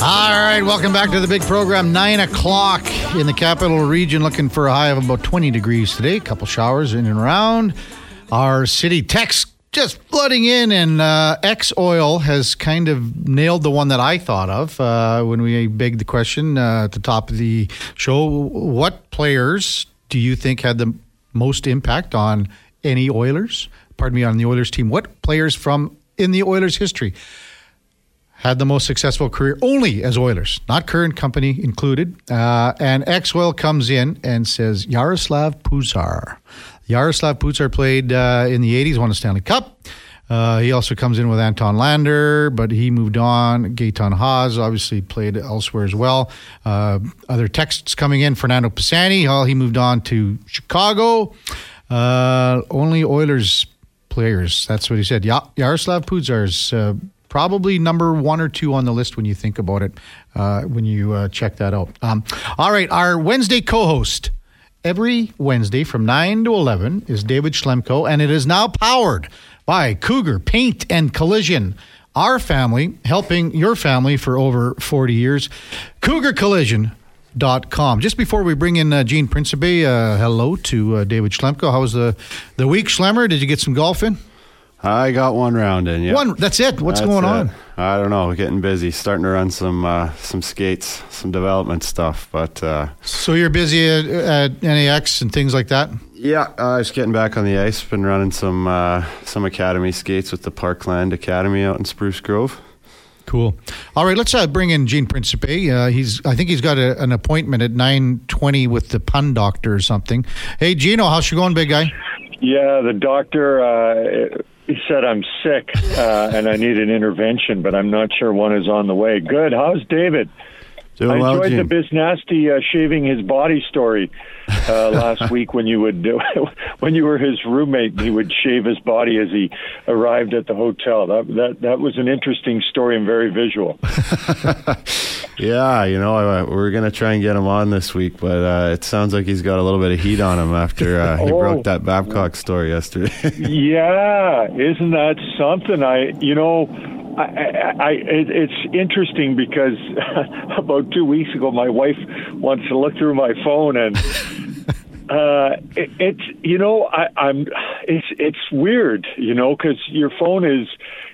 All right, welcome back to the big program. Nine o'clock in the capital region, looking for a high of about 20 degrees today. A couple showers in and around. Our city text just flooding in, and uh, X Oil has kind of nailed the one that I thought of uh, when we begged the question uh, at the top of the show. What players do you think had the most impact on any Oilers? Pardon me, on the Oilers team. What players from in the Oilers history had the most successful career only as Oilers, not current company included. Uh, and Oil comes in and says Jaroslav Pouzar. Jaroslav Pouzar played uh, in the 80s, won a Stanley Cup. Uh, he also comes in with Anton Lander, but he moved on. Gaetan Haas obviously played elsewhere as well. Uh, other texts coming in. Fernando Pisani, he moved on to Chicago. Uh, only Oilers players. That's what he said. Ya- Jaroslav Pouzar's uh, probably number one or two on the list when you think about it, uh, when you uh, check that out. Um, all right, our Wednesday co host every Wednesday from 9 to 11 is David Schlemko, and it is now powered by Cougar Paint and Collision. Our family helping your family for over 40 years. Cougar Collision. Dot com. Just before we bring in uh, Gene Principe, uh, hello to uh, David Schlemko. How was the, the week, Schlemmer? Did you get some golf in? I got one round in. Yeah, One. That's it. What's That's going it. on? I don't know. Getting busy. Starting to run some uh, some skates, some development stuff. But uh, So you're busy at, at NAX and things like that. yeah, uh, just getting back on the ice. Been running some uh, some academy skates with the Parkland Academy out in Spruce Grove. Cool. All right, let's uh, bring in Gene Principe. Uh, he's, I think he's got a, an appointment at nine twenty with the pun doctor or something. Hey, Gino, how's you going, big guy? Yeah, the doctor uh, he said I'm sick uh, and I need an intervention, but I'm not sure one is on the way. Good. How's David? Doing I well, enjoyed the. Biz Nasty uh, shaving his body story uh, last week when you would do, when you were his roommate. He would shave his body as he arrived at the hotel. That that that was an interesting story and very visual. Yeah, you know, I, we're gonna try and get him on this week, but uh, it sounds like he's got a little bit of heat on him after uh, he Oh. broke that Babcock story yesterday. Yeah, isn't that something? I, you know, I, I, I it's interesting because about two weeks ago, my wife wants to look through my phone and. Uh, it, it's you know I, I'm it's it's weird you know because your phone is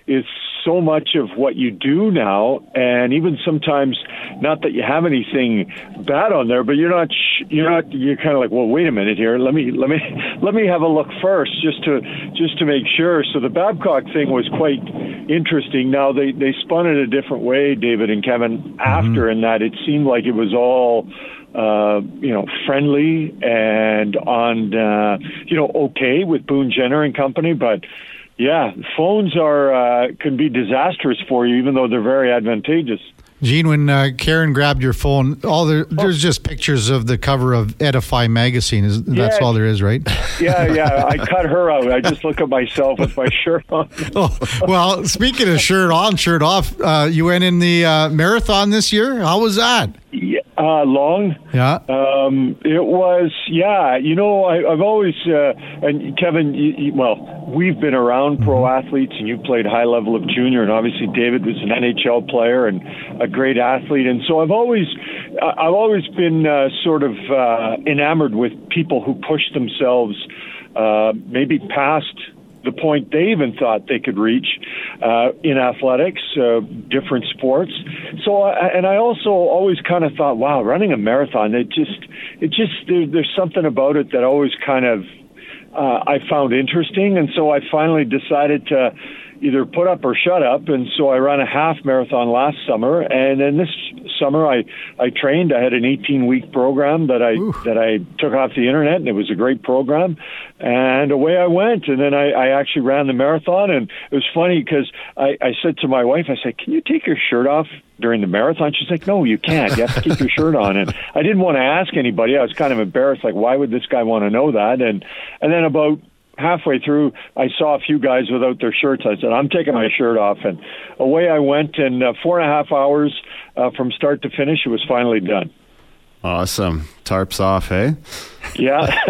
is so much of what you do now, and even sometimes not that you have anything bad on there, but you're not sh- you're not you're kind of like well wait a minute here let me let me let me have a look first just to just to make sure. So the Babcock thing was quite interesting. Now they they spun it a different way, David and Kevin, after, in that it seemed like it was all uh, you know, friendly and on, uh, you know, okay with Boone Jenner and company. But yeah, phones are uh, can be disastrous for you, even though they're very advantageous. Gene, when uh, Karen grabbed your phone, all the, there's just pictures of the cover of Edify magazine. Is that's Yeah. all there is, right? Yeah, yeah. I cut her out. I just look at myself with my shirt on. oh, well, speaking of shirt on, shirt off, uh, you went in the uh, marathon this year. How was that? Uh, long. Yeah. Um, it was, yeah. You know, I, I've always, uh, and Kevin, you, you, well, we've been around pro athletes, and you played high level of junior, and obviously David was an NHL player and a great athlete, and so I've always, I've always been uh, sort of uh, enamored with people who push themselves, uh, maybe past the point they even thought they could reach uh, in athletics, uh, different sports. So, I and I also always kind of thought, wow, running a marathon, it just, it just, there, there's something about it that always kind of uh, I found interesting, and so I finally decided to either put up or shut up, and so I ran a half marathon last summer, and then this summer I I trained. I had an 18 week program that I that I took off the internet, and it was a great program, and away I went, and then I, I actually ran the marathon, and it was funny because I, I said to my wife, I said, "Can you take your shirt off?" During the marathon, she's like, "No, you can't. You have to keep your shirt on." And I didn't want to ask anybody. I was kind of embarrassed. Like, why would this guy want to know that? And and then about halfway through, I saw a few guys without their shirts. I said, I'm taking my shirt off. And away I went. And uh, four and a half hours uh, from start to finish, it was finally done. awesome. Tarps off, hey? Yeah,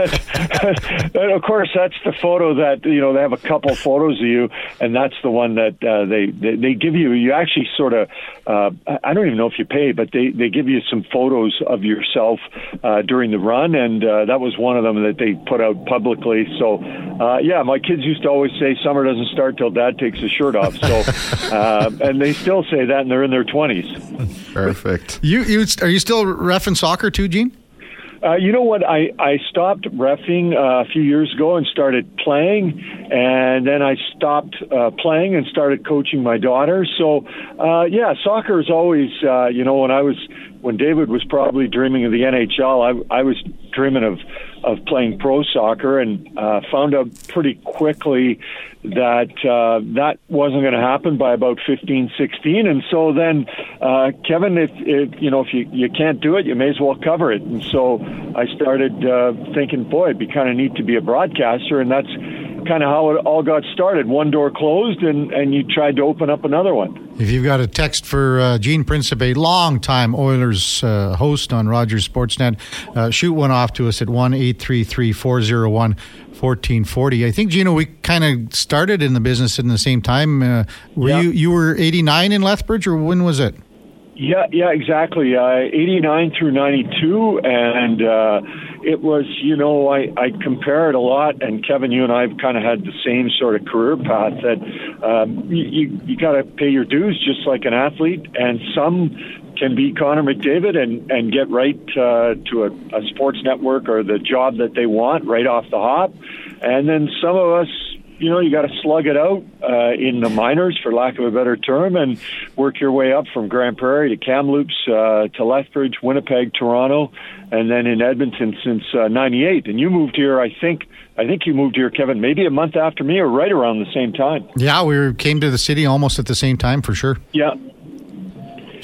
and of course that's the photo that you know they have a couple photos of you, and that's the one that uh, they, they they give you. You actually sort of uh, I don't even know if you pay, but they they give you some photos of yourself uh, during the run, and uh, that was one of them that they put out publicly. So uh, yeah, my kids used to always say summer doesn't start till Dad takes his shirt off. So uh, and they still say that, and they're in their twenties. Perfect. You you are you still refing soccer too, Gene? Uh, you know what? I, I stopped refing uh, a few years ago and started playing, and then I stopped uh, playing and started coaching my daughter. So, uh, yeah, soccer is always, uh, you know, when I was when David was probably dreaming of the NHL, I, I was dreaming of of playing pro soccer, and uh, found out pretty quickly that uh, that wasn't going to happen by about 15, 16. And so then, uh, Kevin, if, if you know if you you can't do it, you may as well cover it. And so I started uh, thinking, boy, it'd be kind of neat to be a broadcaster, and that's kind of how it all got started. One door closed, and, and you tried to open up another one. If you've got a text for uh, Gene Principe, long-time Oilers uh, host on Rogers Sportsnet, uh, shoot one off to us at 1 833 401 1440. I think, Gino, we kind of started in the business in the same time. Uh, were yeah. you, you were 89 in Lethbridge, or when was it? Yeah, yeah, exactly. Uh, 89 through 92, and uh, it was, you know, I, I compare it a lot, and Kevin, you and I have kind of had the same sort of career path that um, you, you, you got to pay your dues just like an athlete, and some can be Connor McDavid and, and get right uh, to a, a sports network or the job that they want right off the hop. And then some of us you know, you got to slug it out uh, in the minors, for lack of a better term, and work your way up from Grande Prairie to Kamloops uh, to Lethbridge, Winnipeg, Toronto, and then in Edmonton since '98. Uh, and you moved here, I think. I think you moved here, Kevin, maybe a month after me, or right around the same time. Yeah, we came to the city almost at the same time, for sure. Yeah,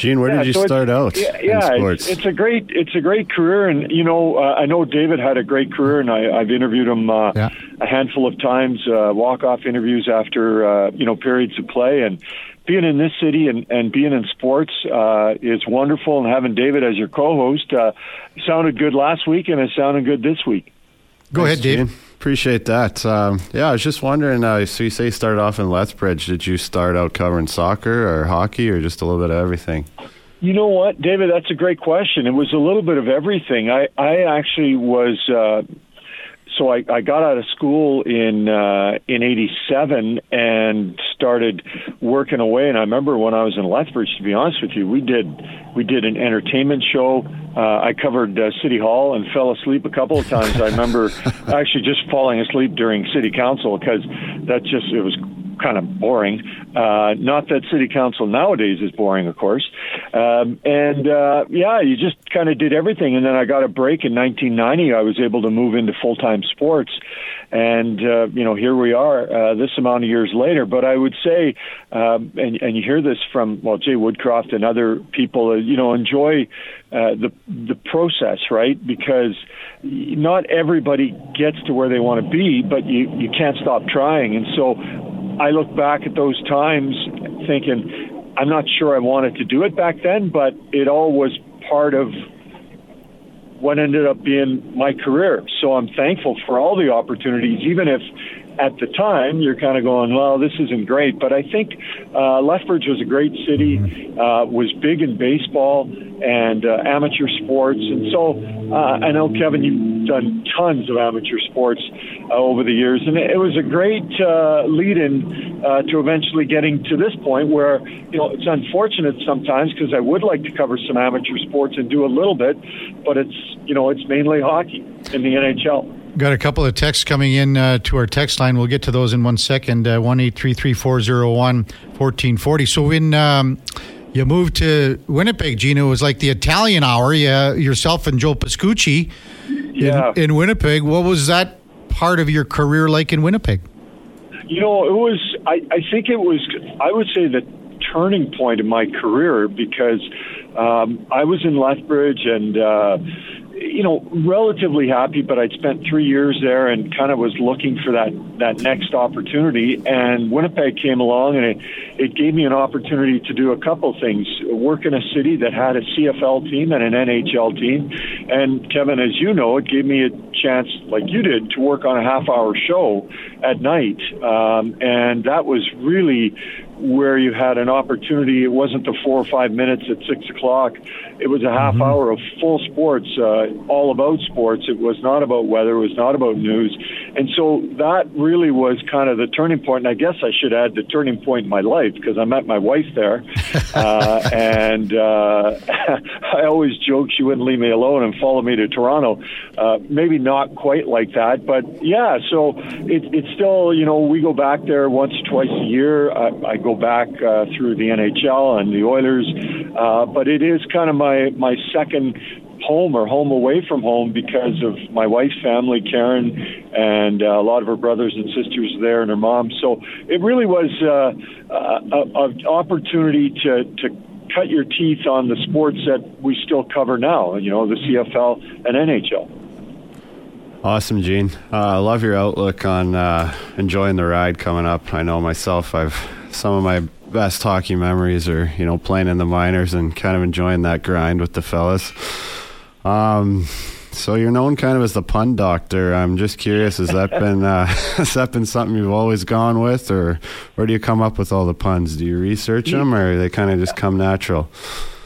Gene, where yeah, did you so start out? Yeah, yeah it's, it's, a great it's a great career, and you know uh, I know David had a great career, and I, have interviewed him uh, yeah. a handful of times, uh, walk off interviews after uh, you know periods of play, and being in this city and, and being in sports uh, is wonderful, and having David as your co-host uh, sounded good last week, and it sounded good this week. Go Thanks, ahead, Dave. Appreciate that. Um, yeah, I was just wondering. Uh, so you say you started off in Lethbridge. Did you start out covering soccer or hockey, or just a little bit of everything? You know what, David? That's a great question. It was a little bit of everything. I I actually was. Uh, so I, I got out of school in uh, in '87 and started working away. And I remember when I was in Lethbridge. To be honest with you, we did we did an entertainment show. Uh, I covered uh, City Hall and fell asleep a couple of times. I remember actually just falling asleep during City Council because that just it was kind of boring. Uh, not that city council nowadays is boring, of course. Um, and uh, yeah, you just kind of did everything. And then I got a break in 1990. I was able to move into full time sports. And, uh, you know, here we are uh, this amount of years later. But I would say, um, and, and you hear this from, well, Jay Woodcroft and other people, uh, you know, enjoy uh, the, the process, right? Because not everybody gets to where they want to be, but you, you can't stop trying. And so I look back at those times thinking, I'm not sure I wanted to do it back then, but it all was part of what ended up being my career. So I'm thankful for all the opportunities, even if at the time you're kind of going, well, this isn't great. But I think uh, Lethbridge was a great city, uh, was big in baseball and uh, amateur sports. And so uh, I know, Kevin, you've done tons of amateur sports uh, over the years. And it was a great uh, lead in uh, to eventually getting to this point where, you know, it's unfortunate sometimes because I would like to cover some amateur sports and do a little bit, but it's, you know, it's mainly hockey in the NHL. Got a couple of texts coming in uh, to our text line. We'll get to those in one second. Uh, one eight three three four zero one fourteen forty. So when um, you moved to Winnipeg, Gino, it was like the Italian hour. Yeah, yourself and Joe Pascucci yeah. in, in Winnipeg. What was that part of your career like in Winnipeg? You know, it was. I, I think it was. I would say the turning point in my career because um, I was in Lethbridge and. Uh, you know, relatively happy, but I'd spent three years there and kind of was looking for that, that next opportunity. And Winnipeg came along and it, it gave me an opportunity to do a couple things work in a city that had a CFL team and an NHL team. And Kevin, as you know, it gave me a chance, like you did, to work on a half hour show at night. Um, and that was really where you had an opportunity. It wasn't the four or five minutes at six o'clock. It was a half mm-hmm. hour of full sports, uh, all about sports. It was not about weather. It was not about news. And so that really was kind of the turning point. And I guess I should add the turning point in my life because I met my wife there. uh, and uh, I always joke she wouldn't leave me alone and follow me to Toronto. Uh, maybe not quite like that, but yeah, so it, it's still, you know, we go back there once twice a year. I, I go back uh, through the NHL and the Oilers, uh, but it is kind of my, my second home or home away from home because of my wife's family, Karen, and uh, a lot of her brothers and sisters there and her mom. So it really was uh, an opportunity to, to cut your teeth on the sports that we still cover now, you know, the CFL and NHL. Awesome, Gene. Uh, I love your outlook on uh, enjoying the ride coming up. I know myself, I've some of my best hockey memories are, you know, playing in the minors and kind of enjoying that grind with the fellas. Um, so you're known kind of as the pun doctor. I'm just curious, has that been uh, has that been something you've always gone with, or where do you come up with all the puns? Do you research them, or they kind of just come natural?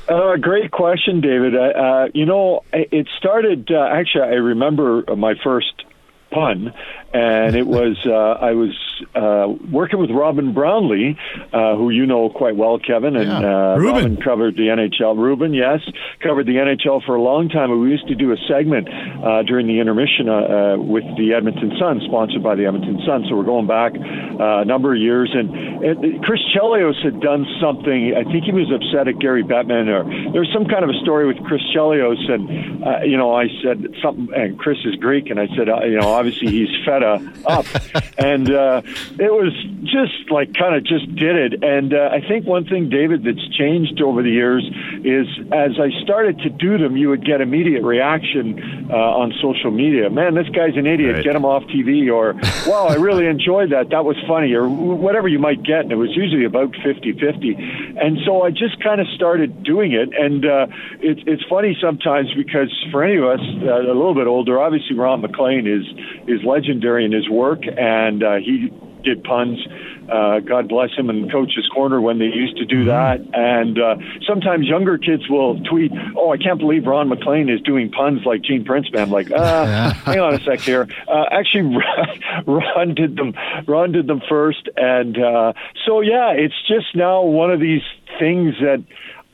Uh, great question, David. Uh, uh, you know, it started. Uh, actually, I remember my first pun, and it was uh, I was uh, working with Robin Brownlee, uh, who you know quite well, Kevin, and yeah. uh, Robin covered the NHL. Ruben, yes, covered the NHL for a long time. We used to do a segment uh, during the intermission uh, with the Edmonton Sun, sponsored by the Edmonton Sun. So we're going back uh, a number of years, and, and Chris Chelios had done something. I think he was upset at Gary Bettman, or there was some kind of a story with Chris Chelios, and uh, you know, I said something. And Chris is Greek, and I said, uh, you know, obviously he's fed up, and uh, it was just like kind of just did it. And uh, I think one thing, David, that's changed over the years is as I started to do them, you would get immediate reaction uh, on social media. Man, this guy's an idiot. Right. Get him off TV. Or, wow, I really enjoyed that. That was funny. Or whatever you might get. And it was usually about 50 50. And so I just kind of started doing it. And uh, it, it's funny sometimes because for any of us uh, a little bit older, obviously Ron MacLean is, is legendary in his work. And uh, he did puns. Uh, God bless him and Coach's Corner when they used to do mm-hmm. that. And uh, sometimes younger kids will tweet, "Oh, I can't believe Ron MacLean is doing puns like Gene Principe." I'm like, uh, hang on a sec here. Uh, actually, Ron did them. Ron did them first, and uh, so yeah, it's just now one of these things that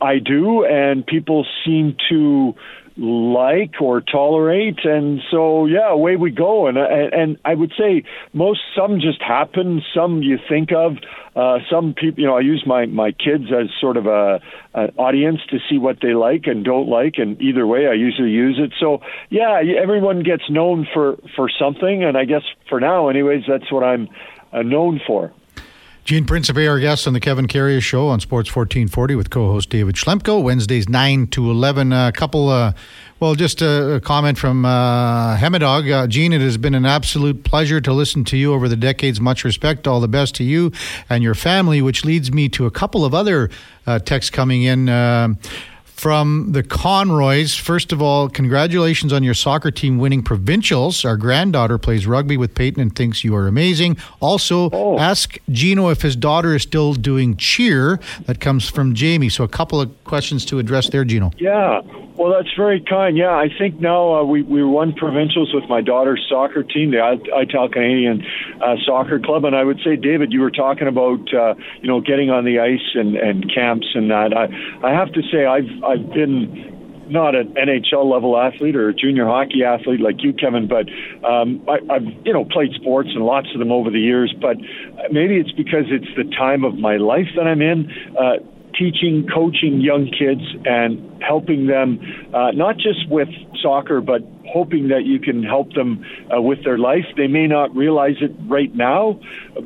I do, and people seem to like or tolerate. And so yeah away we go. And and I would say most some just happen some you think of uh, some people you know I use my my kids as sort of a an audience to see what they like and don't like. And either way I usually use it. So yeah everyone gets known for for something. And I guess for now anyways that's what I'm uh, known for Gene Principe, our guest on the Kevin Karius Show on Sports 1440 with co-host David Schlemko, Wednesdays 9 to 11. A couple, uh, well, just a, a comment from uh, Hemedog. Uh, Gene, it has been an absolute pleasure to listen to you over the decades. Much respect. All the best to you and your family, which leads me to a couple of other uh, texts coming in. From the Conroys. First of all, congratulations on your soccer team winning provincials. Our granddaughter plays rugby with Peyton and thinks you are amazing. Also, oh. ask Gino if his daughter is still doing cheer. That comes from Jamie. So, a couple of questions to address there, Gino. Yeah. Well, that's very kind. Yeah, I think now uh, we we won provincials with my daughter's soccer team, the Ital Canadian uh, Soccer Club, and I would say, David, you were talking about uh, you know getting on the ice and, and camps and that. I I have to say I've I've been not an NHL level athlete or a junior hockey athlete like you, Kevin, but um, I, I've you know played sports and lots of them over the years. But maybe it's because it's the time of my life that I'm in. Uh, teaching, coaching young kids, and helping them uh, not just with soccer, but hoping that you can help them uh, with their life. They may not realize it right now,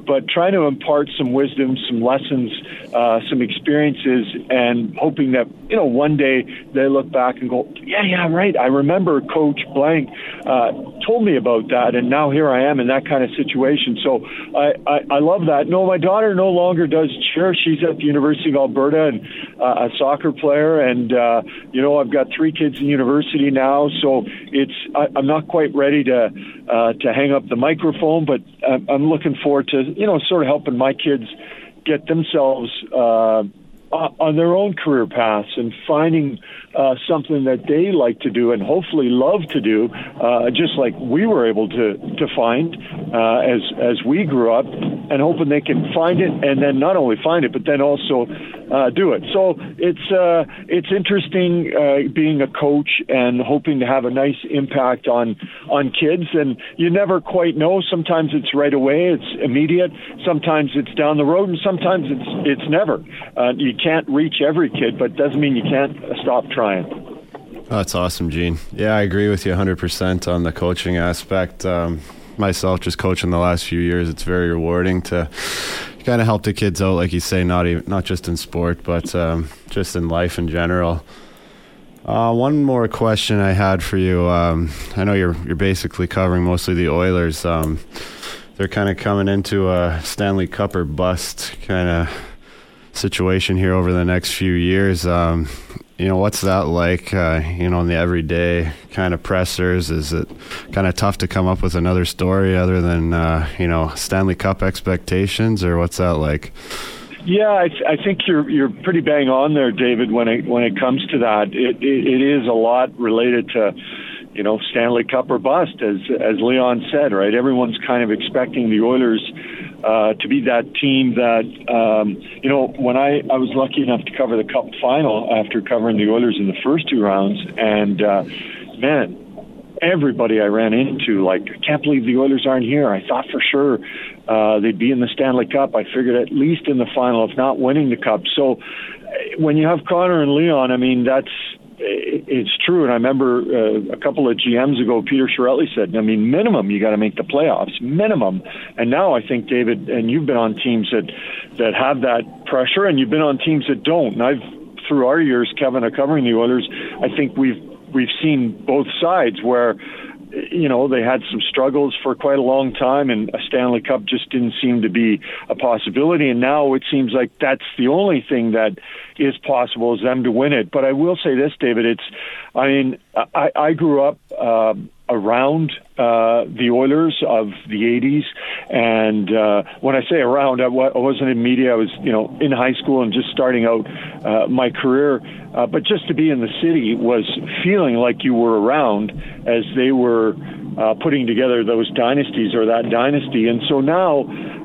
but trying to impart some wisdom, some lessons, uh, some experiences, and hoping that you know one day they look back and go, yeah, yeah, right. I remember Coach Blank uh, told me about that, and now here I am in that kind of situation. So I, I, I love that. No, my daughter no longer does cheer. She's at the University of Alberta and uh, a soccer player, and uh, you know I've got three kids in university now, so it's I, I'm not quite ready to uh, to hang up the microphone, but I'm, I'm looking forward to you know sort of helping my kids get themselves. Uh, on their own career paths and finding uh, something that they like to do and hopefully love to do, uh, just like we were able to to find uh, as as we grew up, and hoping they can find it and then not only find it but then also uh, do it. So it's uh, it's interesting uh, being a coach and hoping to have a nice impact on on kids, and you never quite know. Sometimes it's right away, it's immediate. Sometimes it's down the road, and sometimes it's it's never. you can't reach every kid, but it doesn't mean you can't stop trying. Oh, that's awesome, Gene. Yeah, I agree with you 100% on the coaching aspect. Um, myself, just coaching the last few years, it's very rewarding to kind of help the kids out, like you say, not even not just in sport, but um, just in life in general. Uh, one more question I had for you. Um, I know you're you're basically covering mostly the Oilers. Um, they're kind of coming into a Stanley Cup or bust kind of situation here over the next few years. Um, you know, what's that like? Uh, you know, in the everyday kind of pressers, is it kind of tough to come up with another story other than uh, you know Stanley Cup expectations, or what's that like? Yeah, I, th- I think you're you're pretty bang on there, David. When it when it comes to that, it, it, it is a lot related to you know Stanley Cup or bust, as as Leon said. Right, everyone's kind of expecting the Oilers uh, to be that team that um, you know when I I was lucky enough to cover the Cup final after covering the Oilers in the first two rounds, and uh, man. Everybody I ran into, like, I can't believe the Oilers aren't here. I thought for sure uh, they'd be in the Stanley Cup. I figured at least in the final, if not winning the Cup. So when you have Connor and Leon, I mean, that's it's true. And I remember uh, a couple of GMs ago, Peter Chiarelli said, I mean, minimum, you got to make the playoffs, minimum. And now I think, David, and you've been on teams that, that have that pressure, and you've been on teams that don't. And I've, through our years, Kevin, of covering the Oilers, I think we've, we've seen both sides where, you know, they had some struggles for quite a long time, and a Stanley Cup just didn't seem to be a possibility. And now it seems like that's the only thing that is possible is them to win it. But I will say this, David. It's, I mean, I, I grew up. Uh, around uh, the Oilers of the 80s. And uh, when I say around, I, wasn't in media. I was, you know, in high school and just starting out uh, my career. Uh, but just to be in the city was feeling like you were around as they were uh, putting together those dynasties or that dynasty. And so now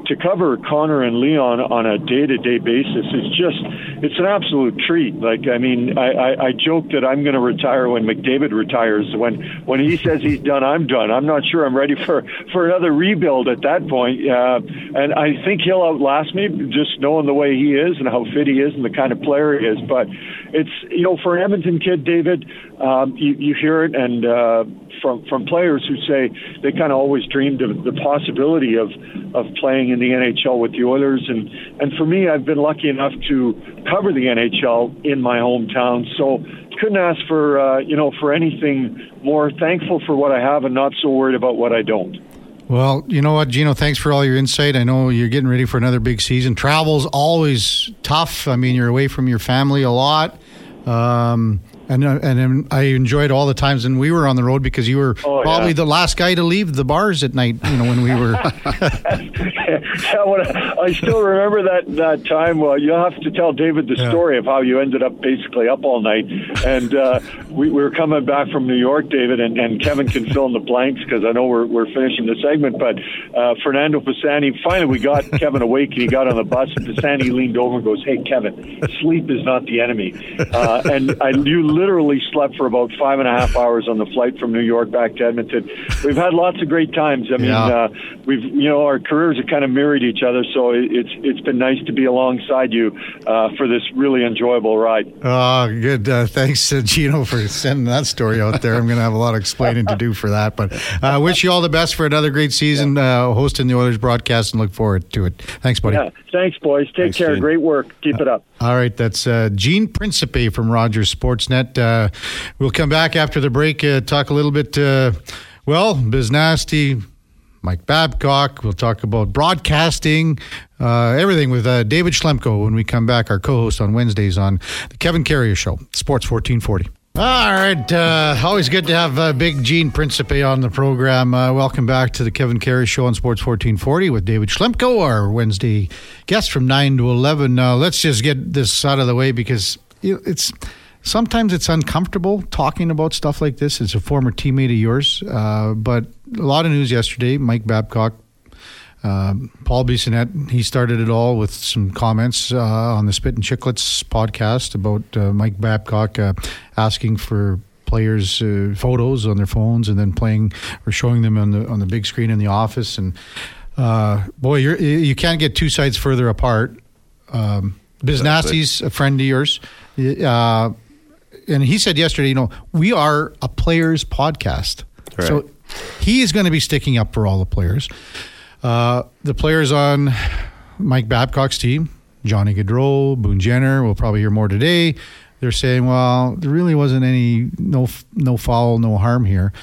to cover Connor and Leon on a day-to-day basis is just it's an absolute treat. Like I mean, I, I, I joke that I'm going to retire when McDavid retires. When when he says he's done, I'm done. I'm not sure I'm ready for for another rebuild at that point. Uh, and I think he'll outlast me just knowing the way he is and how fit he is and the kind of player he is. But it's you know for an Edmonton kid, David, um, you, you hear it and. Uh, from from players who say they kind of always dreamed of the possibility of of playing in the NHL with the Oilers and and for me I've been lucky enough to cover the NHL in my hometown so couldn't ask for uh, you know for anything more thankful for what I have and not so worried about what I don't. Well, you know what, Gino, thanks for all your insight. I know you're getting ready for another big season. Travel's always tough. I mean, you're away from your family a lot. Um, and uh, and I enjoyed all the times when we were on the road because you were oh, probably yeah. the last guy to leave the bars at night. You know when we were. yeah, I still remember that that time. Well, you'll have to tell David the yeah. story of how you ended up basically up all night, and uh, we, we, were coming back from New York, David, and, and Kevin can fill in the blanks because I know we're we're finishing the segment. But uh, Fernando Pisani, finally we got Kevin awake, and he got on the bus, and Pisani leaned over and goes, "Hey, Kevin, sleep is not the enemy," uh, and I you literally slept for about five and a half hours on the flight from New York back to Edmonton. We've had lots of great times. I mean, Yeah. uh, we've you know our careers have kind of mirrored each other, so it- it's it's been nice to be alongside you uh, for this really enjoyable ride. Oh, good. Uh, thanks, uh, Gino, for sending that story out there. I'm going to have a lot of explaining to do for that. But I uh, wish you all the best for another great season uh, hosting the Oilers broadcast and look forward to it. Thanks, buddy. Yeah, thanks, boys. Take Thanks, care. Gene. Great work. Keep it up. All right, that's uh, Gene Principe from Rogers Sportsnet. Uh, we'll come back after the break, uh, talk a little bit, uh, well, Biz Nasty, Mike Babcock. We'll talk about broadcasting, uh, everything with uh, David Schlemko when we come back, our co host on Wednesdays on The Kevin Karius Show, Sports 1440. All right. Uh, always good to have uh, Big Gene Principe on the program. Uh, welcome back to the Kevin Karius Show on Sports 1440 with David Schlemko, our Wednesday guest from 9 to 11. Now, let's just get this out of the way because it's sometimes it's uncomfortable talking about stuff like this. It's a former teammate of yours. Uh, but a lot of news yesterday. Mike Babcock um, Paul Bissonnette, he started it all with some comments uh, on the Spit and Chicklets podcast about uh, Mike Babcock uh, asking for players' uh, photos on their phones and then playing or showing them on the on the big screen in the office. And uh, boy, you're, you can't get two sides further apart. Um, Nasty's a friend of yours. Uh, and he said yesterday, you know, we are a players podcast. Right. So he is going to be sticking up for all the players. Uh, the players on Mike Babcock's team, Johnny Gaudreau, Boone Jenner, we'll probably hear more today. They're saying, well, there really wasn't any no no foul, no harm here.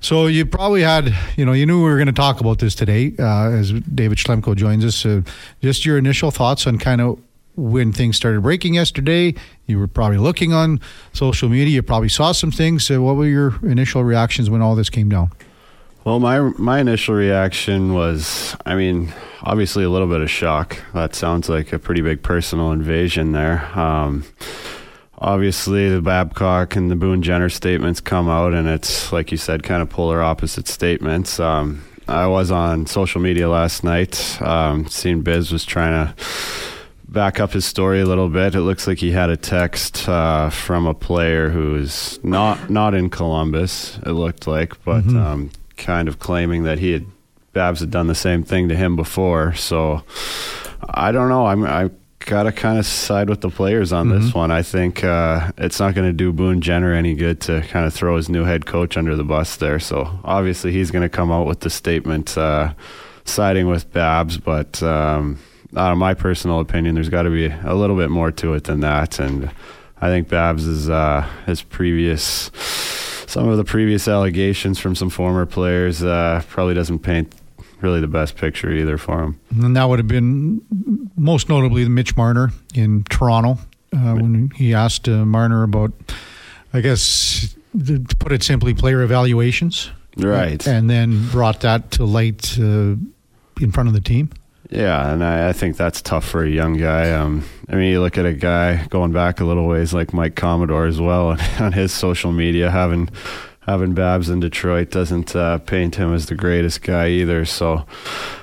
So you probably had, you know, you knew we were going to talk about this today uh, as David Schlemko joins us. Uh, just your initial thoughts on kind of when things started breaking yesterday. You were probably looking on social media. You probably saw some things. Uh, what were your initial reactions when all this came down? Well, my my initial reaction was, I mean, obviously a little bit of shock. That sounds like a pretty big personal invasion there. Um, obviously, the Babcock and the Boone Jenner statements come out, and it's like you said, kind of polar opposite statements. Um, I was on social media last night, um, seeing Biz was trying to back up his story a little bit. It looks like he had a text uh, from a player who is not not in Columbus. It looked like, but um, kind of claiming that he had Babs had done the same thing to him before. So I don't know. I'm I gotta kind of side with the players on this one. I think uh, it's not going to do Boone Jenner any good to kind of throw his new head coach under the bus there. So obviously he's going to come out with the statement uh, siding with Babs, but. Um, out of my personal opinion, there's got to be a little bit more to it than that. And I think Babs is uh, his previous, some of the previous allegations from some former players uh, probably doesn't paint really the best picture either for him. And that would have been most notably the Mitch Marner in Toronto uh, when he asked uh, Marner about, I guess, to put it simply, player evaluations. Right. And then brought that to light uh, in front of the team. Yeah, and I, I think that's tough for a young guy. Um, I mean, you look at a guy going back a little ways like Mike Commodore as well on, his social media, having having Babs in Detroit doesn't uh, paint him as the greatest guy either. So,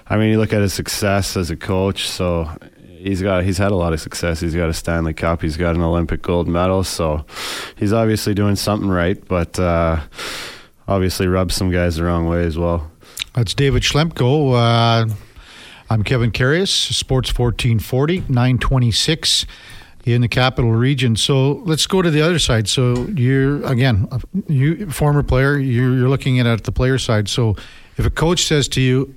I mean, you look at his success as a coach. So he's got he's had a lot of success. He's got a Stanley Cup. He's got an Olympic gold medal. So he's obviously doing something right, but uh, obviously rubs some guys the wrong way as well. That's David Schlemko. Uh, I'm Kevin Karius, Sports 1440, 926 in the capital region. So let's go to the other side. So you're, again, you former player, you're, you're looking at it at the player side. So if a coach says to you,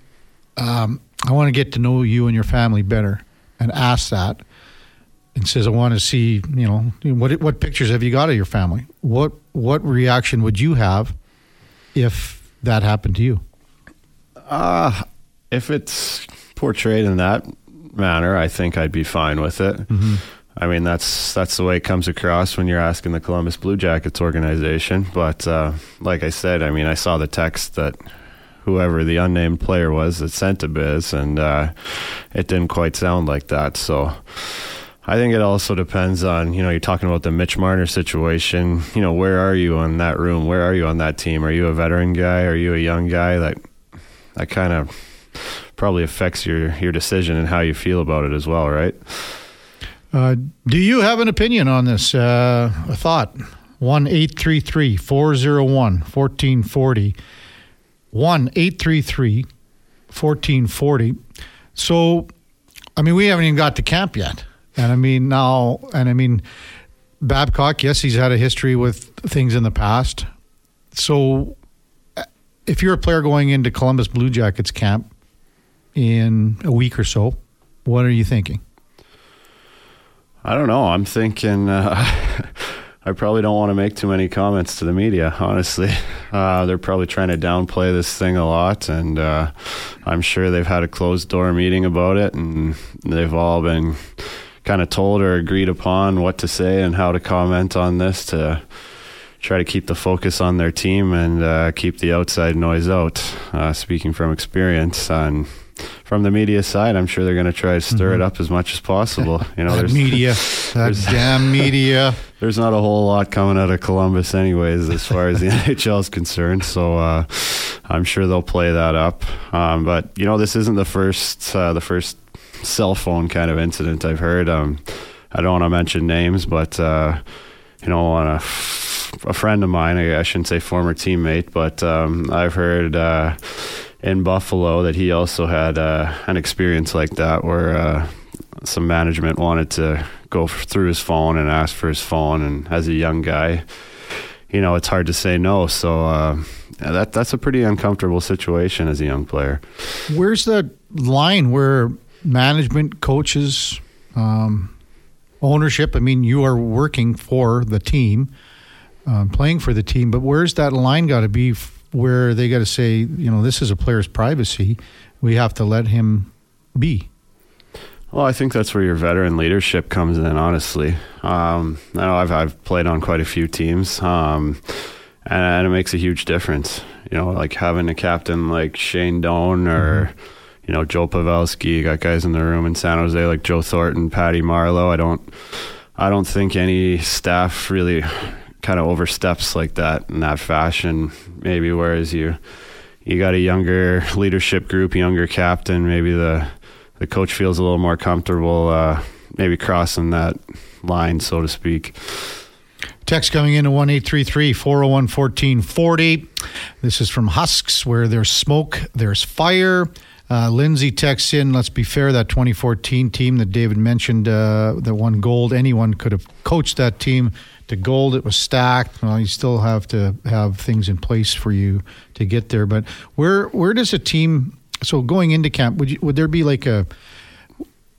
um, I want to get to know you and your family better, and ask that, and says, I want to see, you know, what what pictures have you got of your family? What what reaction would you have if that happened to you? Uh, if it's portrayed in that manner, I think I'd be fine with it. I mean, that's that's the way it comes across when you're asking the Columbus Blue Jackets organization. But uh, like I said, I mean, I saw the text that whoever the unnamed player was that sent to Biz, and uh, it didn't quite sound like that. So. I think it also depends on, you know, you're talking about the Mitch Marner situation. You know, where are you in that room? Where are you on that team? Are you a veteran guy? Are you a young guy? That that kind of probably affects your your decision and how you feel about it as well, right? Uh, do you have an opinion on this? Uh, a thought? 1 833 401 1440. 1 833 1440. So, I mean, we haven't even got to camp yet. And I mean, now, and I mean, Babcock, yes, he's had a history with things in the past. So, if you're a player going into Columbus Blue Jackets camp in a week or so, what are you thinking? I don't know. I'm thinking uh, I probably don't want to make too many comments to the media, honestly. Uh, they're probably trying to downplay this thing a lot, and uh, I'm sure they've had a closed door meeting about it, and they've all been kind of told or agreed upon what to say and how to comment on this to try to keep the focus on their team and uh, keep the outside noise out. Uh, speaking from experience, and from the media side, I'm sure they're going to try to stir mm-hmm. it up as much as possible. You know, that media, that damn media. There's not a whole lot coming out of Columbus, anyways, as far as the NHL is concerned. So uh, I'm sure they'll play that up. Um, but you know, this isn't the first uh, the first cell phone kind of incident I've heard. Um, I don't want to mention names, but uh, you know, on a, a friend of mine, I, I shouldn't say former teammate, but um, I've heard uh, in Buffalo that he also had uh, an experience like that where uh, some management wanted to go through his phone and ask for his phone, and as a young guy, you know, it's hard to say no. So uh, that that's a pretty uncomfortable situation as a young player. Where's the line where management, coaches, um, ownership. I mean, you are working for the team, um, playing for the team, but where's that line got to be f- where they got to say, you know, this is a player's privacy. We have to let him be. Well, I think that's where your veteran leadership comes in. Honestly, um, I know I've I've played on quite a few teams, um, and, and, it makes a huge difference. You know, like having a captain like Shane Doan or. Mm-hmm you know, Joe Pavelski, you got guys in the room in San Jose like Joe Thornton, Patty Marleau. I don't I don't think any staff really kind of oversteps like that in that fashion. Maybe whereas you you got a younger leadership group, younger captain, maybe the the coach feels a little more comfortable uh, maybe crossing that line, so to speak. Text coming in at 1 401 1440. This is from Husks, where there's smoke, there's fire. Uh, Lindsay texts in, let's be fair, that 2014 team that David mentioned uh, that won gold, anyone could have coached that team to gold. It was stacked. Well, you still have to have things in place for you to get there. But where where does a team, so going into camp, would, you, would there be like a,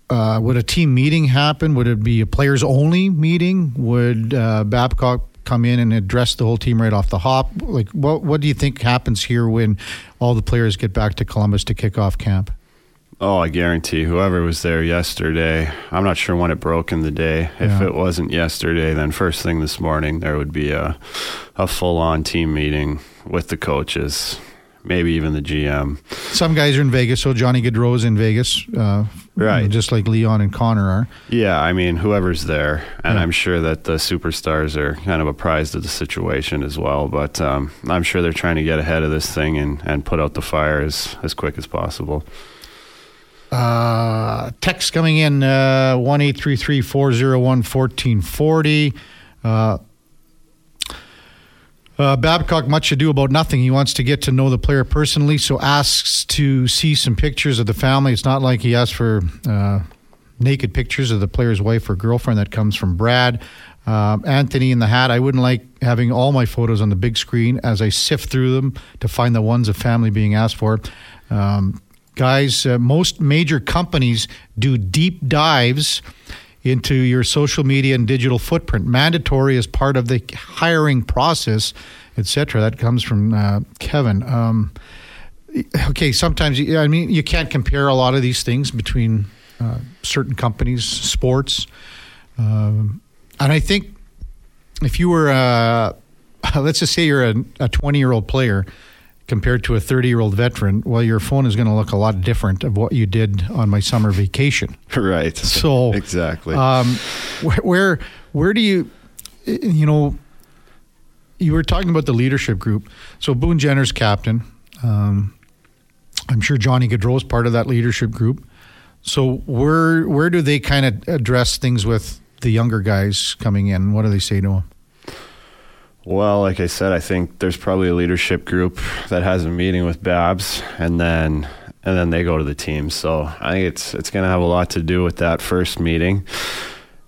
uh, would a team meeting happen? Would it be a players only meeting? Would uh, Babcock come in and address the whole team right off the hop? Like, what what do you think happens here when all the players get back to Columbus to kick off camp? Oh, I guarantee whoever was there yesterday, I'm not sure when it broke in the day. If it wasn't yesterday, then first thing this morning there would be a a full on team meeting with the coaches maybe even the GM. Some guys are in Vegas, so Johnny Gaudreau's in Vegas, uh, right? You know, just like Leon and Connor are. Yeah, I mean, whoever's there, and yeah. I'm sure that the superstars are kind of apprised of the situation as well. But um, I'm sure they're trying to get ahead of this thing and, and put out the fire as as quick as possible. Uh, text coming in uh, one eight three three four zero one fourteen forty. Uh, uh, Babcock, much ado about nothing. He wants to get to know the player personally, so asks to see some pictures of the family. It's not like he asked for uh, naked pictures of the player's wife or girlfriend. That comes from Brad. Uh, Anthony in the hat. I wouldn't like having all my photos on the big screen as I sift through them to find the ones of family being asked for. Um, guys, uh, most major companies do deep dives into your social media and digital footprint. Mandatory as part of the hiring process, etc. That comes from uh, Kevin. Um, okay, sometimes I mean you can't compare a lot of these things between uh, certain companies, sports, um, and I think if you were, uh, let's just say you're a 20 year old player compared to a 30 year old veteran, well, your phone is going to look a lot different of what you did on my summer vacation. Right. So exactly. Um, where where do you you know you were talking about the leadership group. So Boone Jenner's captain. Um, I'm sure Johnny Gaudreau is part of that leadership group. So where where do they kind of address things with the younger guys coming in? What do they say to them? Well, like I said, I think there's probably a leadership group that has a meeting with Babs, and then and then they go to the team. So I think it's it's going to have a lot to do with that first meeting,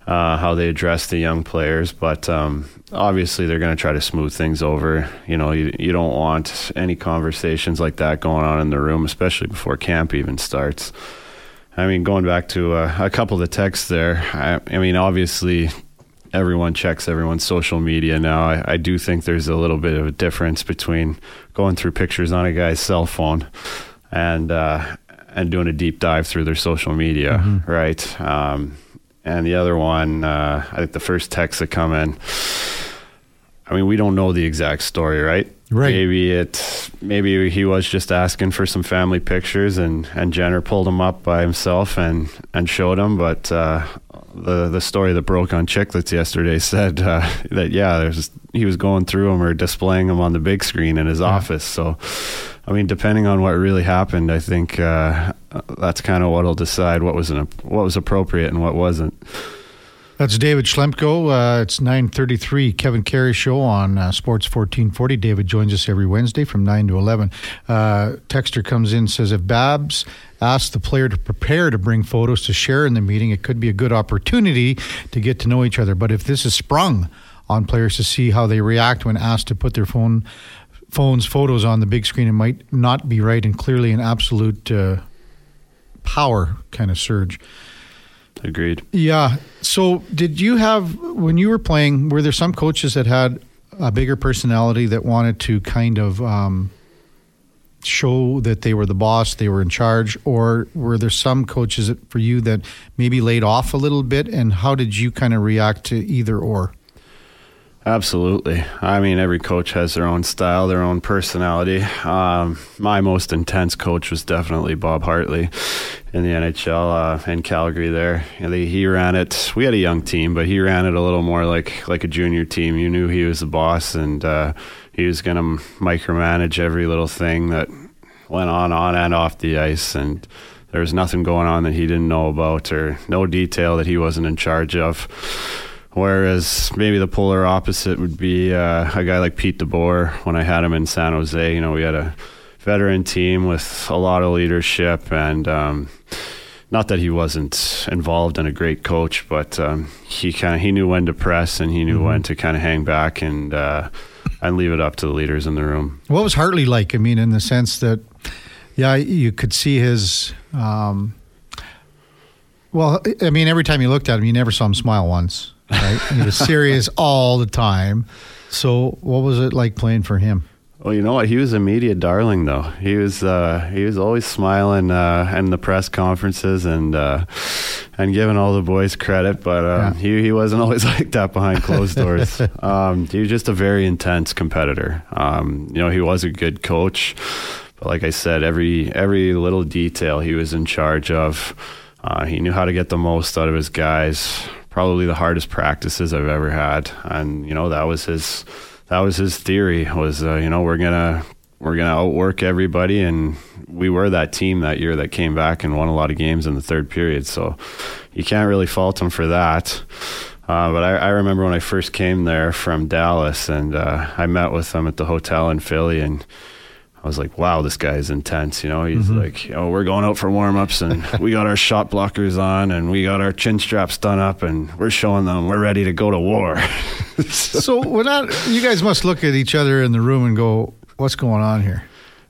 uh, how they address the young players. But um, obviously, they're going to try to smooth things over. You know, you you don't want any conversations like that going on in the room, especially before camp even starts. I mean, going back to uh, a couple of the texts there, I, I mean, obviously everyone checks everyone's social media now. I, I, do think there's a little bit of a difference between going through pictures on a guy's cell phone and uh, and doing a deep dive through their social media, mm-hmm. right? Um, and the other one, uh, I think the first text that come in. I mean, we don't know the exact story, right? Right. Maybe it. Maybe he was just asking for some family pictures, and and Jenner pulled him up by himself and and showed him. But uh, the the story that broke on Chicklets yesterday said uh, that yeah, there's he was going through them or displaying them on the big screen in his yeah. office. So, I mean, depending on what really happened, I think uh, that's kind of what'll decide what was an, what was appropriate and what wasn't. That's David Schlemko. Uh, it's 9.33, Kevin Karius Show on uh, Sports 1440. David joins us every Wednesday from 9 to 11. Uh, Texter comes in, says, if Babs asks the player to prepare to bring photos to share in the meeting, it could be a good opportunity to get to know each other. But if this is sprung on players to see how they react when asked to put their phone phones photos on the big screen, it might not be right and clearly an absolute uh, power kind of surge. Agreed. Yeah. So, did you have when you were playing? Were there some coaches that had a bigger personality that wanted to kind of um, show that they were the boss, they were in charge, or were there some coaches for you that maybe laid off a little bit? And how did you kind of react to either or? Absolutely. I mean, every coach has their own style, their own personality. Um, my most intense coach was definitely Bob Hartley in the NHL uh, in Calgary. There, he ran it. We had a young team, but he ran it a little more like like a junior team. You knew he was the boss, and uh, he was going to micromanage every little thing that went on on and off the ice, and there was nothing going on that he didn't know about, or no detail that he wasn't in charge of. Whereas maybe the polar opposite would be uh, a guy like Pete DeBoer. When I had him in San Jose, you know, we had a veteran team with a lot of leadership and. Um, not that he wasn't involved and a great coach, but um, he kind of he knew when to press and he knew mm-hmm. when to kind of hang back and uh, and leave it up to the leaders in the room. What was Hartley like? I mean, in the sense that, yeah, you could see his. Um, well, I mean, every time you looked at him, you never saw him smile once. Right? he was serious all the time. So, what was it like playing for him? Well, you know what? He was a media darling, though. He was uh, he was always smiling uh, in the press conferences and uh, and giving all the boys credit. But um, yeah. he he wasn't always like that behind closed doors. um, he was just a very intense competitor. Um, you know, he was a good coach, but like I said, every every little detail he was in charge of. Uh, he knew how to get the most out of his guys probably the hardest practices I've ever had, and you know that was his that was his theory was uh, you know we're gonna we're gonna outwork everybody, and we were that team that year that came back and won a lot of games in the third period. So you can't really fault him for that. Uh, but I, I, remember when I first came there from Dallas, and uh, I met with him at the hotel in Philly, and I was like, wow, this guy is intense. You know, he's mm-hmm. like, oh, we're going out for warm ups and we got our shot blockers on and we got our chin straps done up and we're showing them we're ready to go to war. so, so when not, you guys must look at each other in the room and go, what's going on here?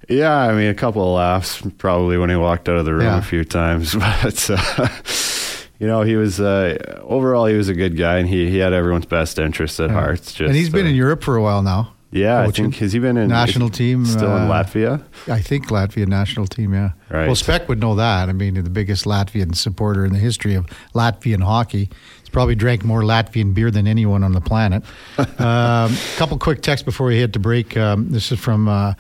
Yeah, I mean, a couple of laughs probably when he walked out of the room yeah. a few times, but. Uh, you know, he was uh, overall he was a good guy, and he, he had everyone's best interest at yeah. heart. Just, and he's been uh, in Europe for a while now. Yeah, I think has he been in national team? Still uh, in Latvia? I think Latvia national team. Yeah. Right. Well, Speck would know that. I mean, the biggest Latvian supporter in the history of Latvian hockey. He's probably drank more Latvian beer than anyone on the planet. A um, couple quick texts before we head to break. Um, this is from uh,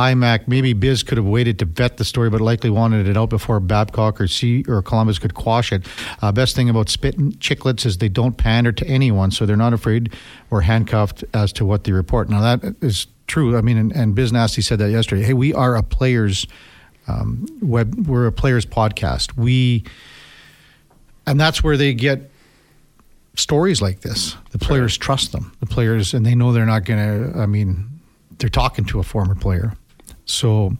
IMAC, maybe Biz could have waited to vet the story, but likely wanted it out before Babcock or C or Columbus could quash it. Uh, best thing about Spittin' Chiclets is they don't pander to anyone, so they're not afraid or handcuffed as to what they report. Now that is true. I mean, and, and Biz Nasty said that yesterday. Hey, we are a players um, web. We're a players podcast. We, and that's where they get stories like this. The players right. trust them. The players, and they know they're not going to. I mean, they're talking to a former player. So,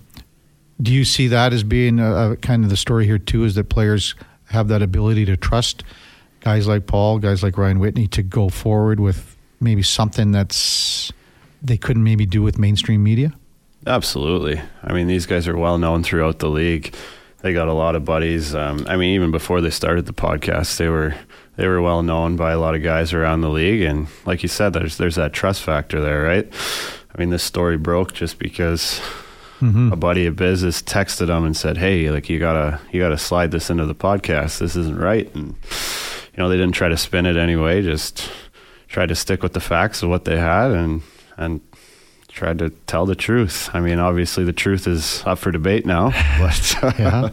do you see that as being a, a kind of the story here too? Is that players have that ability to trust guys like Paul, guys like Ryan Whitney, to go forward with maybe something that's they couldn't maybe do with mainstream media? Absolutely. I mean, these guys are well known throughout the league. They got a lot of buddies. Um, I mean, even before they started the podcast, they were they were well known by a lot of guys around the league. And like you said, there's there's that trust factor there, right? I mean, this story broke just because mm-hmm. a buddy of business texted them and said, "Hey, like you gotta you gotta slide this into the podcast. This isn't right." And you know, they didn't try to spin it anyway. Just tried to stick with the facts of what they had and and tried to tell the truth. I mean, obviously the truth is up for debate now, but yeah.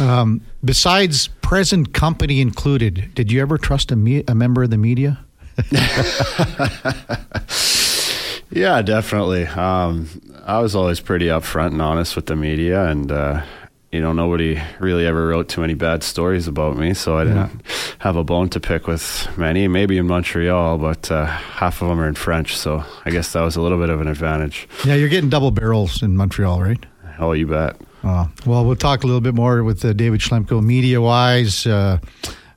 Um, besides present company included, did you ever trust a, me- a member of the media? yeah, definitely. Um, I was always pretty upfront and honest with the media, and uh, you know, nobody really ever wrote too many bad stories about me, so I didn't yeah. have a bone to pick with many. Maybe in Montreal, but uh, half of them are in French, so I guess that was a little bit of an advantage. Yeah, you're getting double barrels in Montreal, right? Oh, you bet. Uh, well, we'll talk a little bit more with uh, David Schlemko, media wise.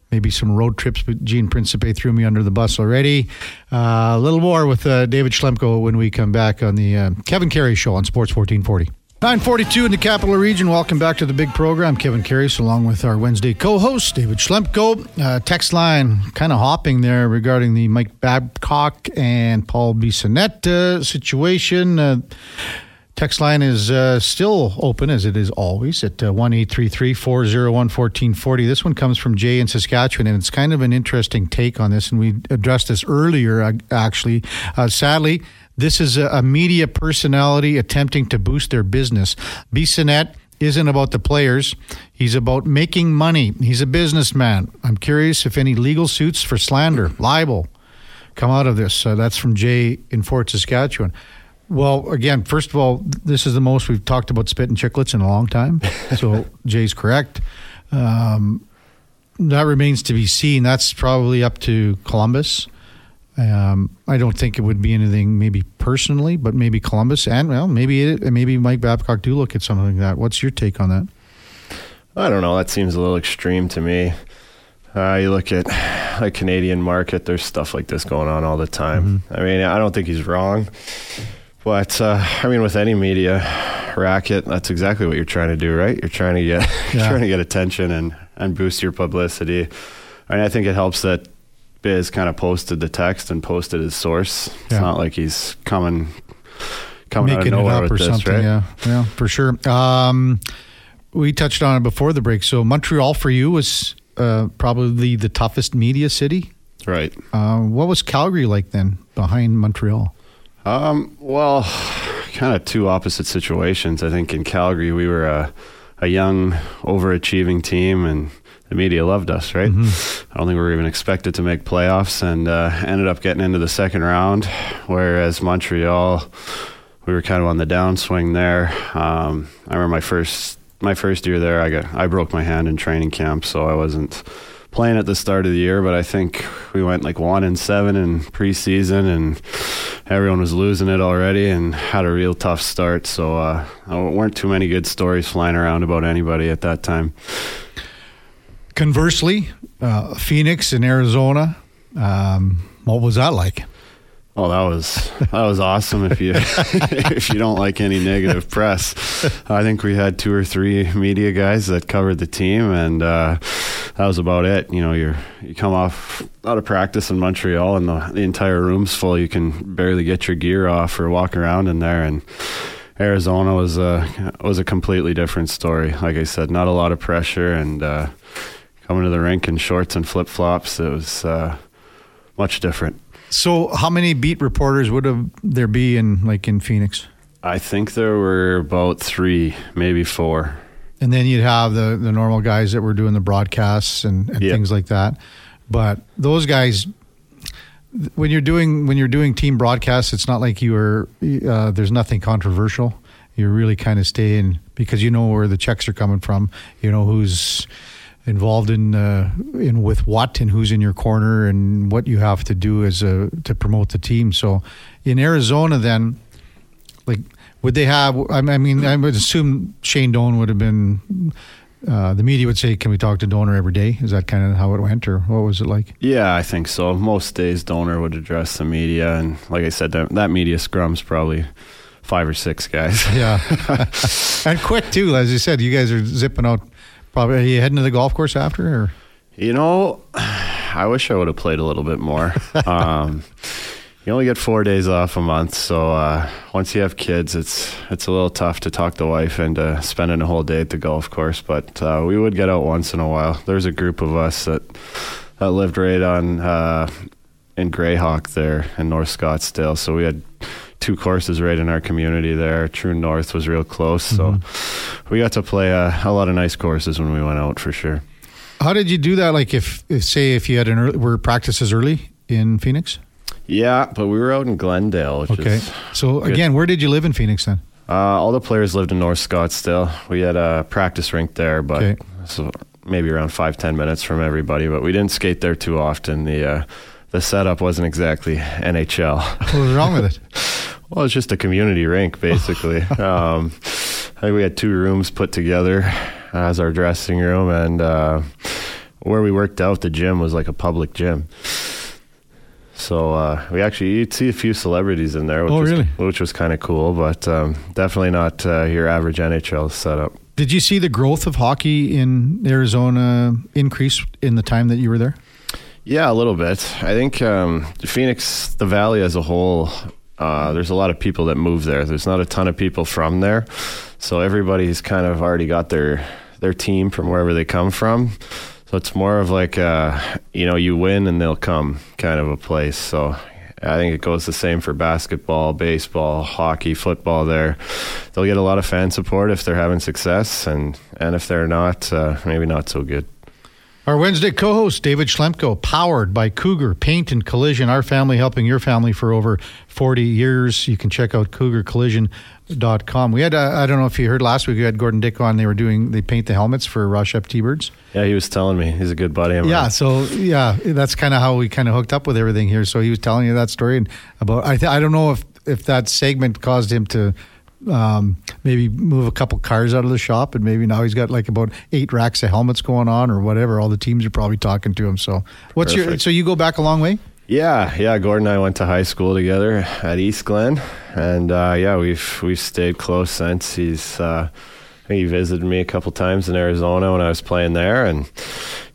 Uh, maybe some road trips. But Gene Principe threw me under the bus already. Uh, a little more with uh, David Schlemko when we come back on the Kevin Karius Show on Sports 1440. 942 in the capital region. Welcome back to the big program. Kevin Karius, along with our Wednesday co host, David Schlemko. Uh, text line kind of hopping there regarding the Mike Babcock and Paul Bissonnette uh, situation. Uh, text line is uh, still open as it is always at uh, 1 401 1440. This one comes from Jay in Saskatchewan, and it's kind of an interesting take on this. And we addressed this earlier, uh, actually. sadly, this is a, media personality attempting to boost their business. Bissonnette isn't about the players. He's about making money. He's a businessman. I'm curious if any legal suits for slander, libel, come out of this. Uh, that's from Jay in Fort Saskatchewan. Well, again, first of all, this is the most we've talked about Spittin' Chiclets in a long time. So Jay's correct. Um, that remains to be seen. That's probably up to Columbus. Um, I don't think it would be anything maybe personally, but maybe Columbus and well, maybe it, maybe Mike Babcock do look at something like that. What's your take on that? I don't know. That seems a little extreme to me. Uh, you look at a Canadian market. There's stuff like this going on all the time. Mm-hmm. I mean, I don't think he's wrong, but uh, I mean, with any media racket, that's exactly what you're trying to do, right? You're trying to get yeah. trying to get attention and and boost your publicity. And I think it helps that Biz kind of posted the text and posted his source. It's yeah. not like he's coming coming making out of nowhere it up or this, something. Right? Yeah, yeah, for sure. Um, we touched on it before the break. So Montreal for you was uh, probably the toughest media city. Right. Uh, what was Calgary like then behind Montreal? Um, well, kind of two opposite situations. I think in Calgary we were a, a young, overachieving team, and the media loved us, right? Mm-hmm. I don't think we were even expected to make playoffs, and uh, ended up getting into the second round. Whereas Montreal, we were kind of on the downswing there. Um, I remember my first my first year there, I got I broke my hand in training camp, so I wasn't playing at the start of the year. But I think we went like one and seven in preseason, and everyone was losing it already, and had a real tough start. So uh, there weren't too many good stories flying around about anybody at that time. Conversely, uh, Phoenix in Arizona, um, what was that like? Oh, that was that was awesome. If you if you don't like any negative press, I think we had two or three media guys that covered the team, and uh, that was about it. You know, you you come off out of practice in Montreal, and the, the entire room's full. You can barely get your gear off or walk around in there, and Arizona was a was a completely different story. Like I said, not a lot of pressure, and uh, coming to the rink in shorts and flip flops. It was uh, much different. So, how many beat reporters would have there be in like in Phoenix? I think there were about three, maybe four. And then you'd have the the normal guys that were doing the broadcasts and, and yep. things like that. But those guys, when you're doing when you're doing team broadcasts, it's not like you are. Uh, there's nothing controversial. You're really kind of staying because you know where the checks are coming from. You know who's involved in uh, in with what and who's in your corner and what you have to do as a to promote the team. So in Arizona, then, like, would they have? I mean, I would assume Shane Doan would have been. Uh, the media would say, "Can we talk to Doaner every day?" Is that kind of how it went, or what was it like? Yeah, I think so. Most days, Doaner would address the media, and like I said, that, that media scrum's probably five or six guys. Yeah, and quick too. As you said, you guys are zipping out. Probably are you heading to the golf course after? Or? You know, I wish I would have played a little bit more. um, you only get four days off a month, so uh, once you have kids, it's it's a little tough to talk the wife into spending a whole day at the golf course. But uh, we would get out once in a while. There's a group of us that that lived right on uh, in Grayhawk there in North Scottsdale, so we had two courses right in our community there. Troon North was real close, mm-hmm. so we got to play a, a, lot of nice courses when we went out for sure. How did you do that? Like, if, if say if you had an early, were practices early in Phoenix? Yeah, but we were out in Glendale. okay. So good. again, where did you live in Phoenix then? Uh, all the players lived in North Scottsdale. We had a practice rink there, but okay. so maybe around five ten minutes from everybody. But we didn't skate there too often. The uh, the setup wasn't exactly NHL. What was wrong with it? well, it's just a community rink, basically. um, I think we had two rooms put together as our dressing room, and uh, where we worked out, the gym was like a public gym. So uh, we actually you'd see a few celebrities in there, which oh, was, really? which was kind of cool, but um, definitely not uh, your average NHL setup. Did you see the growth of hockey in Arizona increase in the time that you were there? Yeah, a little bit. I think um, Phoenix, the Valley as a whole, uh, there's a lot of people that move there. There's not a ton of people from there, so everybody's kind of already got their their team from wherever they come from. So it's more of like, uh, you know, you win and they'll come kind of a place. So I think it goes the same for basketball, baseball, hockey, football. There, they'll get a lot of fan support if they're having success, and and if they're not, uh, maybe not so good. Our Wednesday co host, David Schlemko, powered by Cougar Paint and Collision, our family helping your family for over 40 years. You can check out cougarcollision.com. We had, uh, I don't know if you heard last week, we had Gordon Dick on. They were doing, they paint the helmets for Rochep T Birds. Yeah, he was telling me. He's a good buddy. Yeah, so yeah, that's kind of how we kind of hooked up with everything here. So he was telling you that story and about, I, th- I don't know if, if that segment caused him to um, maybe move a couple cars out of the shop, and maybe now he's got like about eight racks of helmets going on, or whatever. All the teams are probably talking to him. So, what's Perfect. your? So you go back a long way. Yeah, yeah. Gordon and I went to high school together at Eastglen, and uh, yeah, we've we've stayed close since. He's uh, he visited me a couple times in Arizona when I was playing there, and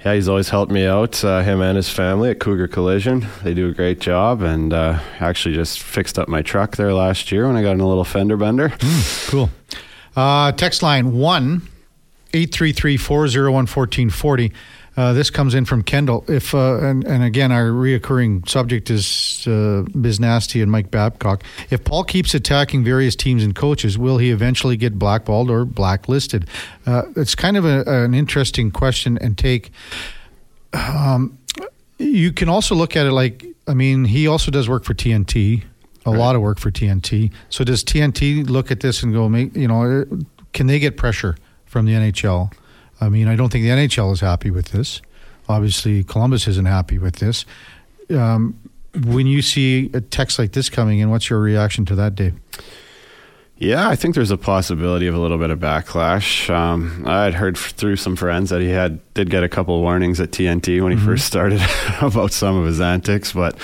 yeah, he's always helped me out. Uh, him and his family at Cougar Collision, they do a great job, and uh, actually just fixed up my truck there last year when I got in a little fender bender. Mm, cool. Uh, text line one eight three three four zero one fourteen forty. Uh, this comes in from Kendall. If uh, and, and again, our reoccurring subject is uh, Biz Nasty and Mike Babcock. If Paul keeps attacking various teams and coaches, will he eventually get blackballed or blacklisted? Uh, it's kind of a, an interesting question and take. Um, you can also look at it like I mean, he also does work for TNT, a right. lot of work for TNT. So does TNT look at this and go, you know, can they get pressure from the NHL? I mean, I don't think the NHL is happy with this. Obviously, Columbus isn't happy with this. Um, when you see a text like this coming in, what's your reaction to that, Dave? Yeah, I think there's a possibility of a little bit of backlash. Um, I had heard through some friends that he had did get a couple of warnings at TNT when he mm-hmm. first started about some of his antics, but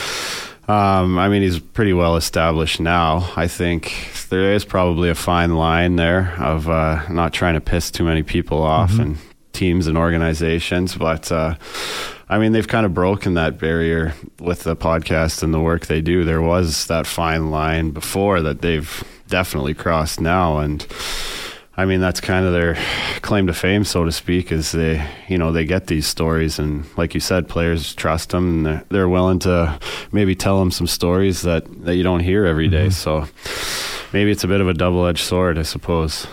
um, I mean he's pretty well established now. I think there is probably a fine line there of uh, not trying to piss too many people off mm-hmm. and teams and organizations. But uh, I mean, they've kind of broken that barrier with the podcast and the work they do. There was that fine line before that they've definitely crossed now, and. I mean, that's kind of their claim to fame, so to speak, is they, you know, they get these stories, and like you said, players trust them, and they're, they're willing to maybe tell them some stories that, that you don't hear every day. Mm-hmm. So maybe it's a bit of a double edged sword, I suppose.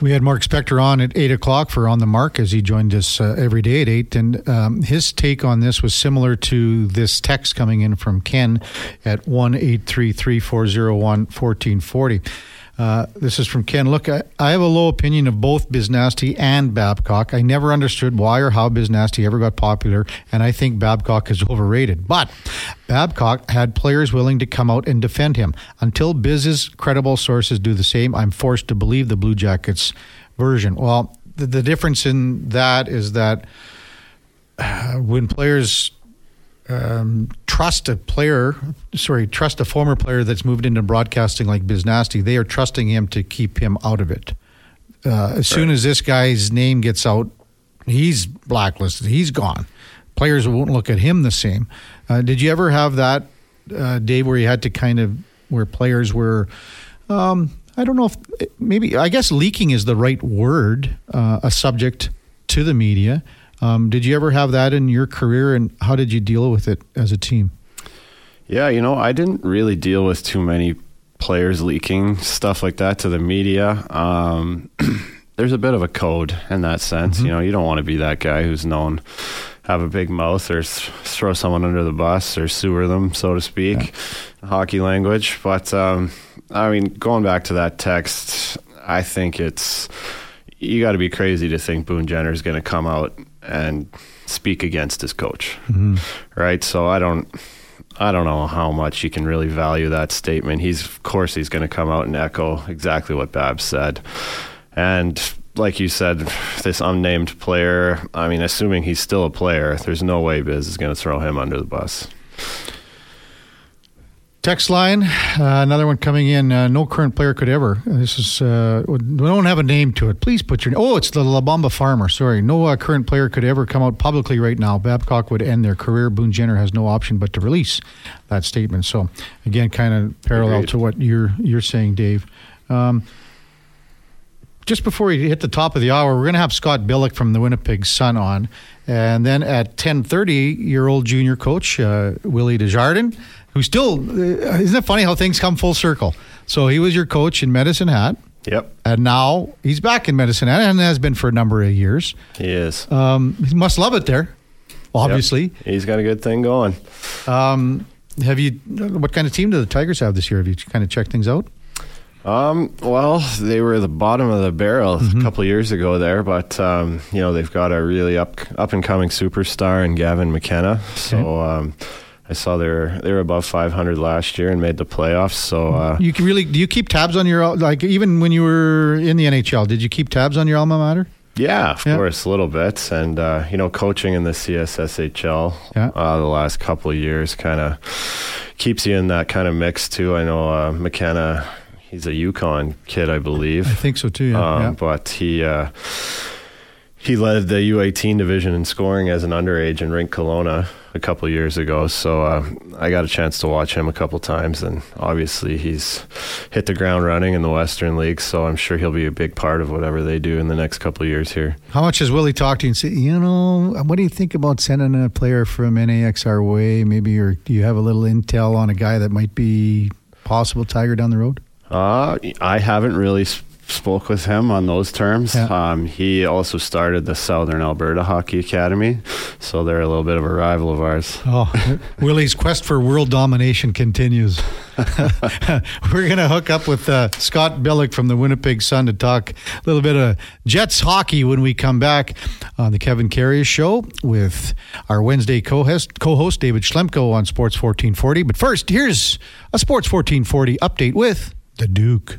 We had Mark Spector on at eight o'clock for On the Mark as he joined us uh, every day at eight, and um, his take on this was similar to this text coming in from Ken at one eight three three four zero one fourteen forty. Uh, this is from Ken. Look, I, I, have a low opinion of both Biznasty and Babcock. I never understood why or how Biznasty ever got popular, and I think Babcock is overrated. But Babcock had players willing to come out and defend him. Until Biz's credible sources do the same, I'm forced to believe the Blue Jackets version. Well, the, the difference in that is that uh, when players um, trust a player, sorry, trust a former player that's moved into broadcasting like Biznasty, they are trusting him to keep him out of it. Uh, as right. soon as this guy's name gets out, he's blacklisted. He's gone. Players won't look at him the same. Uh, did you ever have that, uh, Dave, where you had to kind of, where players were, um, I don't know if maybe, I guess leaking is the right word, uh, a subject to the media. Um, did you ever have that in your career, and how did you deal with it as a team? Yeah, you know, I didn't really deal with too many players leaking stuff like that to the media. Um, there's a bit of a code in that sense. Mm-hmm. You know, you don't want to be that guy who's known have a big mouth or th- throw someone under the bus or sewer them, so to speak, yeah. hockey language. But um, I mean, going back to that text, I think it's you got to be crazy to think Boone Jenner is going to come out and speak against his coach, mm-hmm. right? So I don't. I don't know how much you can really value that statement. He's, of course, he's going to come out and echo exactly what Babs said. And like you said, this unnamed player, I mean, assuming he's still a player, there's no way Biz is going to throw him under the bus. Text line, uh, another one coming in. Uh, no current player could ever. This is uh, we don't have a name to it. Please put your. Oh, it's the La Bamba Farmer. Sorry, no uh, current player could ever come out publicly right now. Babcock would end their career. Boone Jenner has no option but to release that statement. So again, kind of parallel Agreed. to what you're you're saying, Dave. Um, just before we hit the top of the hour, we're going to have Scott Billeck from the Winnipeg Sun on, and then at ten thirty, your old junior coach uh, Willie Desjardins who still uh, isn't it funny how things come full circle? So he was your coach in Medicine Hat. Yep. And now he's back in Medicine Hat and has been for a number of years. He is. Um, he must love it there, obviously. Yep. He's got a good thing going. Um, have you? What kind of team do the Tigers have this year? Have you kind of checked things out? Um, well, they were the bottom of the barrel mm-hmm. a couple years ago there, but um, you know they've got a really up up and coming superstar in Gavin McKenna. So um, I saw they're they were above 500 last year and made the playoffs. So uh, you can really do you keep tabs on your like even when you were in the NHL? Did you keep tabs on your alma mater? Yeah, of yeah. course, a little bit, and uh, you know, coaching in the CSSHL yeah. uh, the last couple of years kind of keeps you in that kind of mix too. I know uh, McKenna, he's a Yukon kid, I believe. I think so too. Yeah, um, but he uh, he led the U18 division in scoring as an underage in Rink Kelowna a couple years ago. So uh, I got a chance to watch him a couple times, and obviously he's hit the ground running in the Western League. So I'm sure he'll be a big part of whatever they do in the next couple years here. How much has Willie talked to you and said, you know, what do you think about sending a player from NAX our way? Maybe, or do you have a little intel on a guy that might be possible Tiger down the road? Uh, I haven't really spoke with him on those terms. Yeah. Um, he also started the Southern Alberta Hockey Academy, so they're a little bit of a rival of ours. Oh, Willie's quest for world domination continues. We're going to hook up with uh, Scott Billeck from the Winnipeg Sun to talk a little bit of Jets hockey when we come back on the Kevin Karius Show with our Wednesday co-host, co-host David Schlemko on Sports 1440. But first, here's a Sports 1440 update with the Duke.